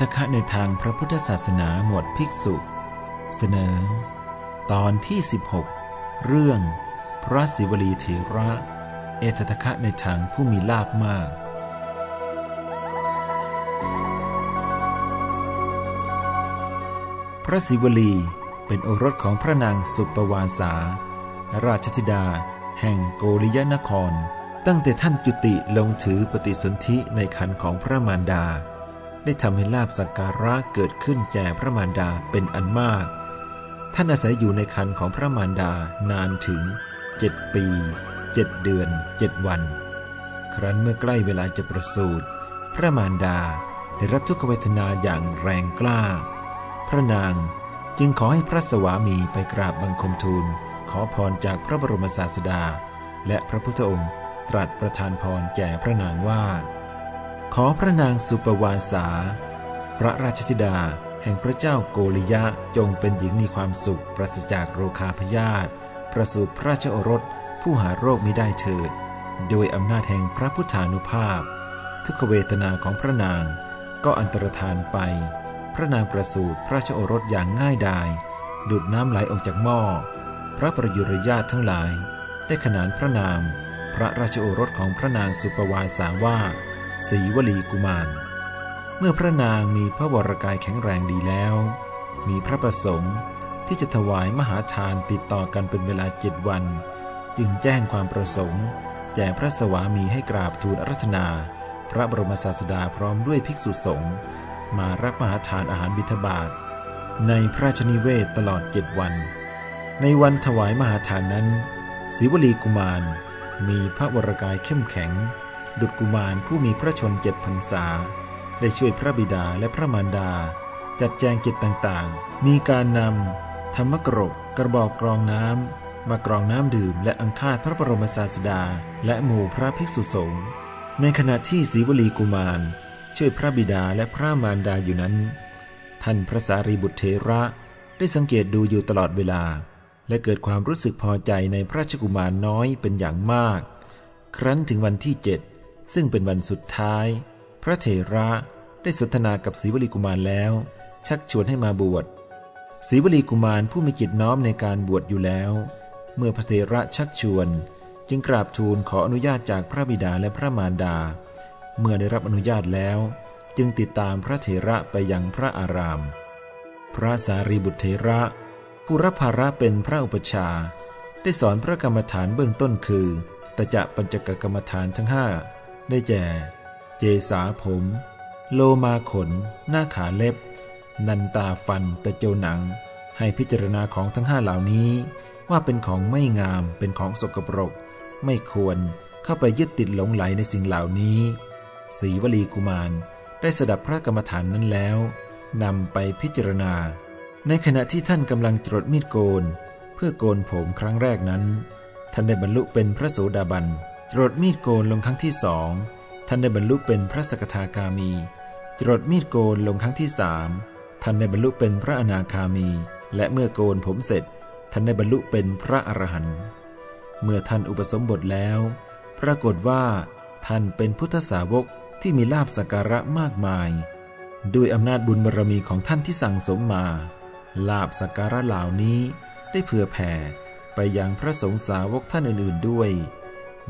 ตคะในทางพระพุทธศาสนาหมวดภิกษุ เสนอ ตอนที่ 16 เรื่องพระศิวลีเถระ เอตตคะในทางผู้มีลาบมาก พระศิวลีเป็นโอรสของพระนางสุปวานสา ราชธิดา แห่งโกริยนคร ตั้งแต่ท่านจุติลงถือปฏิสนธิในคันของพระมารดา ได้ทำให้ลาบสักการะเกิดขึ้นแก่พระมารดาเป็นอันมาก ท่านอาศัยอยู่ในคันของพระมารดานานถึงเจ็ดปีเจ็ดเดือนเจ็ดวัน ครั้นเมื่อใกล้เวลาจะประสูติพระมารดาได้รับทุกขเวทนาอย่างแรงกล้า พระนางจึงขอให้พระสวามีไปกราบบังคมทูล ขอพรจากพระบรมศาสดา และพระพุทธองค์ตรัสประทานพรแก่พระนางว่า ขอพระนางสุปวาสา พระราชธิดาแห่งพระเจ้าโกริยะจงเป็นหญิงมีความสุขปราศจากโรคาพยาธิประสูติพระราชโอรสผู้หาโรคไม่ได้เถิด โดยอำนาจแห่งพระพุทธานุภาพ ทุกเวทนาของพระนางก็อันตรธานไป พระนางประสูติพระราชโอรสอย่างง่ายดายดูดน้ำไหลออกจากหม้อ พระประยุรญาติทั้งหลาย ได้ขนานพระนาม พระราชโอรสของพระนางสุปวาสาว่า ศรีวลีกุมาร เมื่อพระนางมีพระวรกายแข็งแรงดีแล้ว มีพระประสงค์ที่จะถวายมหาทานติดต่อกันเป็นเวลาเจ็ดวัน จึงแจ้งความประสงค์แก่พระสวามีให้กราบทูลรัธนา พระบรมศาสดาพร้อมด้วยภิกษุสงฆ์มารับมหาทานอาหารบิณฑบาตในพระชนิเวศตลอดเจ็ดวัน ในวันถวายมหาทานนั้นศิวลีกุมาร มีพระวรกายเข้มแข็ง ดุจกุมารผู้มีพระชนเจ็ดพรรษา ได้ช่วยพระบิดาและพระมารดา จัดแจงกิจต่างๆ มีการนำธรรมกรบกระบอกกรองน้ำมากรองน้ำดื่ม และอังคาดพระบรมศาสดา และหมู่พระภิกษุสงฆ์ในขณะที่ศรีวลีกุมาร ช่วยพระบิดาและพระมารดาอยู่นั้น ท่านพระสารีบุตรเทระได้สังเกตดูอยู่ตลอดเวลา และเกิดความรู้สึกพอใจในพระชกุมารน้อยเป็นอย่างมาก ครั้นถึงวันที่เจ็ด ซึ่งเป็นวันสุดท้าย พระเถระได้สนทนากับศรีวลีกุมารแล้ว ชักชวนให้มาบวชศรีวลีกุมารผู้มีจิตน้อมในการบวชอยู่แล้ว เมื่อพระเถระชักชวน จึงกราบทูลขออนุญาตจากพระบิดาและพระมารดา เมื่อได้รับอนุญาตแล้ว จึงติดตามพระเถระไปยังพระอาราม พระสารีบุตรเถระ ผู้รับภาระเป็นพระอุปชา ได้สอนพระกรรมฐานเบื้องต้นคือตจะปัญจกกรรมฐานทั้งห้า ได้แก่ เจสาผม โลมาขน หน้าขาเล็บ นันตาฟันตะโจหนัง ให้พิจารณาของทั้งห้าเหล่านี้ ว่าเป็นของไม่งามเป็นของสกปรก ไม่ควรเข้าไปยึดติดหลงไหลในสิ่งเหล่านี้ศรีวลีกุมารได้สดับพระกรรมฐานนั้นแล้วนำไปพิจารณา ในขณะที่ท่านกำลังจรดมีดโกน เพื่อโกนผมครั้งแรกนั้น ท่านได้บรรลุเป็นพระโสดาบัน จรดมีดโกนลงครั้งที่สองท่านได้บรรลุเป็นพระสกทาคามีจรดมีดโกนลงครั้งที่สามท่านได้บรรลุเป็นพระอนาคามี และเมื่อโกนผมเสร็จ ท่านได้บรรลุเป็นพระอรหันต์เมื่อท่านอุปสมบทแล้ว ปรากฏว่า ท่านเป็นพุทธสาวกที่มีลาบสักการะมากมาย ด้วยอำนาจบุญบารมีของท่านที่สั่งสมมา ลาบสักการะเหล่านี้ได้เผื่อแผ่ไปยังพระสงฆ์สาวกท่านอื่นๆด้วย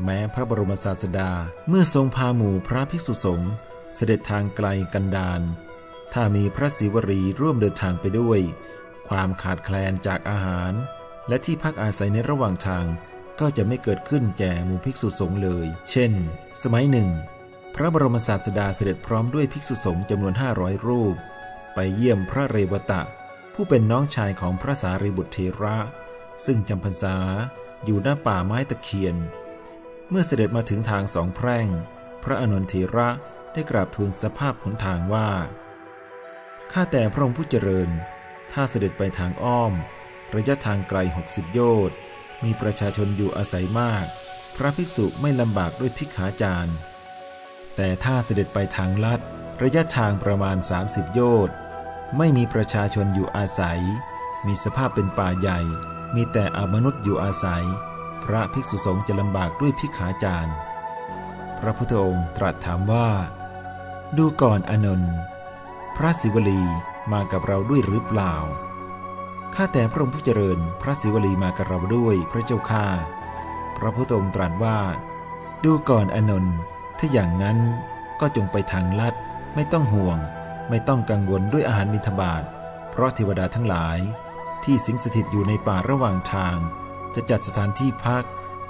แม้พระบรมศาสดาเมื่อทรงพาหมู่พระภิกษุสงฆ์เสด็จทางไกลกันดารถ้ามีพระศิวรีร่วมเดินทางไปด้วย ความขาดแคลนจากอาหาร และที่พักอาศัยในระหว่างทางก็จะไม่เกิดขึ้นแก่หมู่ภิกษุสงฆ์เลย เช่น สมัยหนึ่ง พระบรมศาสดาเสด็จพร้อมด้วยภิกษุสงฆ์จำนวนห้าร้อยรูป ไปเยี่ยมพระเรวตะ ผู้เป็นน้องชายของพระสารีบุตรเทระ ซึ่งจำพรรษาอยู่หน้าป่าไม้ตะเคียน เมื่อเสด็จมาถึงทางสองแพร่ง พระอนุนเทระได้กราบทูลสภาพหนทางว่า ข้าแต่พระองค์ผู้เจริญ ถ้าเสด็จไปทางอ้อม ระยะทางไกลหกสิบโยชน์ มีประชาชนอยู่อาศัยมาก พระภิกษุไม่ลำบากด้วยพิกขาจารแต่ถ้าเสด็จไปทางลัด ระยะทางประมาณ 30 โยชน์ ไม่มีประชาชนอยู่อาศัย มีสภาพเป็นป่าใหญ่ มีแต่อมนุษย์อยู่อาศัย พระภิกษุสงฆ์จะลำบากด้วยพิขาจารพระพุทธองค์ตรัสถามว่า ดูก่อนอนนท์พระศิวลีมากับเราด้วยหรือเปล่า ข้าแต่พระองค์ผู้เจริญ พระศิวลีมากับเราด้วยพระเจ้าข้าพระพุทธองค์ตรัสว่า ดูก่อนอนนท์ถ้าอย่างนั้นก็จงไปทางลัดไม่ต้องห่วง ไม่ต้องกังวลด้วยอาหารมิถบาท เพราะเทวดาทั้งหลาย ที่สิงสถิตอยู่ในป่าระหว่างทาง จะจัดสถานที่พัก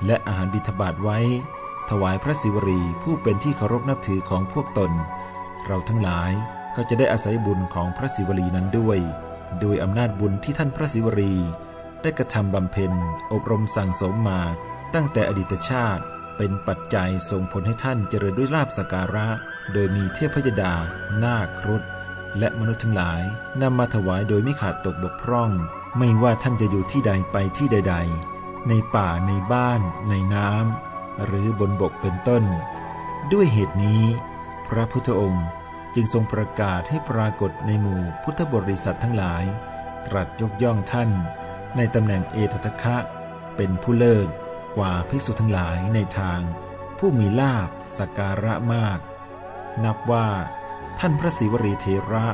และอาหารบิณฑบาตไว้ ถวายพระศิวรีผู้เป็นที่เคารพนับถือของพวกตน เราทั้งหลายก็จะได้อาศัยบุญของพระศิวลีนั้นด้วย โดยอำนาจบุญที่ท่านพระศิวรีได้กระทำบำเพ็ญอบรมสั่งสมมาตั้งแต่อดีตชาติเป็นปัจจัยส่งผลให้ท่านเจริญด้วยลาบสการะ โดยมีเทพยดา นาครุฑและมนุษย์ทั้งหลายนำมาถวายโดยไม่ขาดตกบกพร่อง ไม่ว่าท่านจะอยู่ที่ใดไปที่ใดๆ ในป่าในบ้าน ในน้ำหรือบนบกเป็นต้น ด้วยเหตุนี้ พระพุทธองค์จึงทรงประกาศให้ปรากฏในหมู่พุทธบริษัททั้งหลาย ตรัสยกย่องท่าน ในตำแหน่งเอตตะคะ เป็นผู้เลิศกว่าภิกษุทั้งหลายในทาง ผู้มีลาบสักการะมาก นับว่า ท่านพระศิวรีเทระ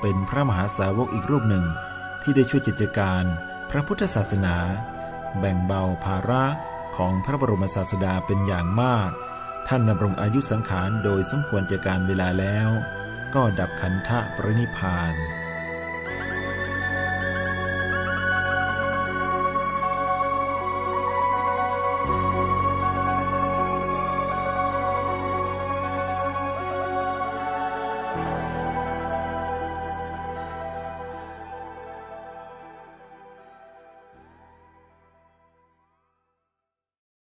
เป็นพระมหาสาวกอีกรูปหนึ่ง ที่ได้ช่วยกิจการพระพุทธศาสนา แบ่งเบาภาระของพระบรมศาสดาเป็นอย่างมาก ท่านดำรงอายุสังขารโดยสมควรแก่การเวลาแล้ว ก็ดับขันธะปรินิพพาน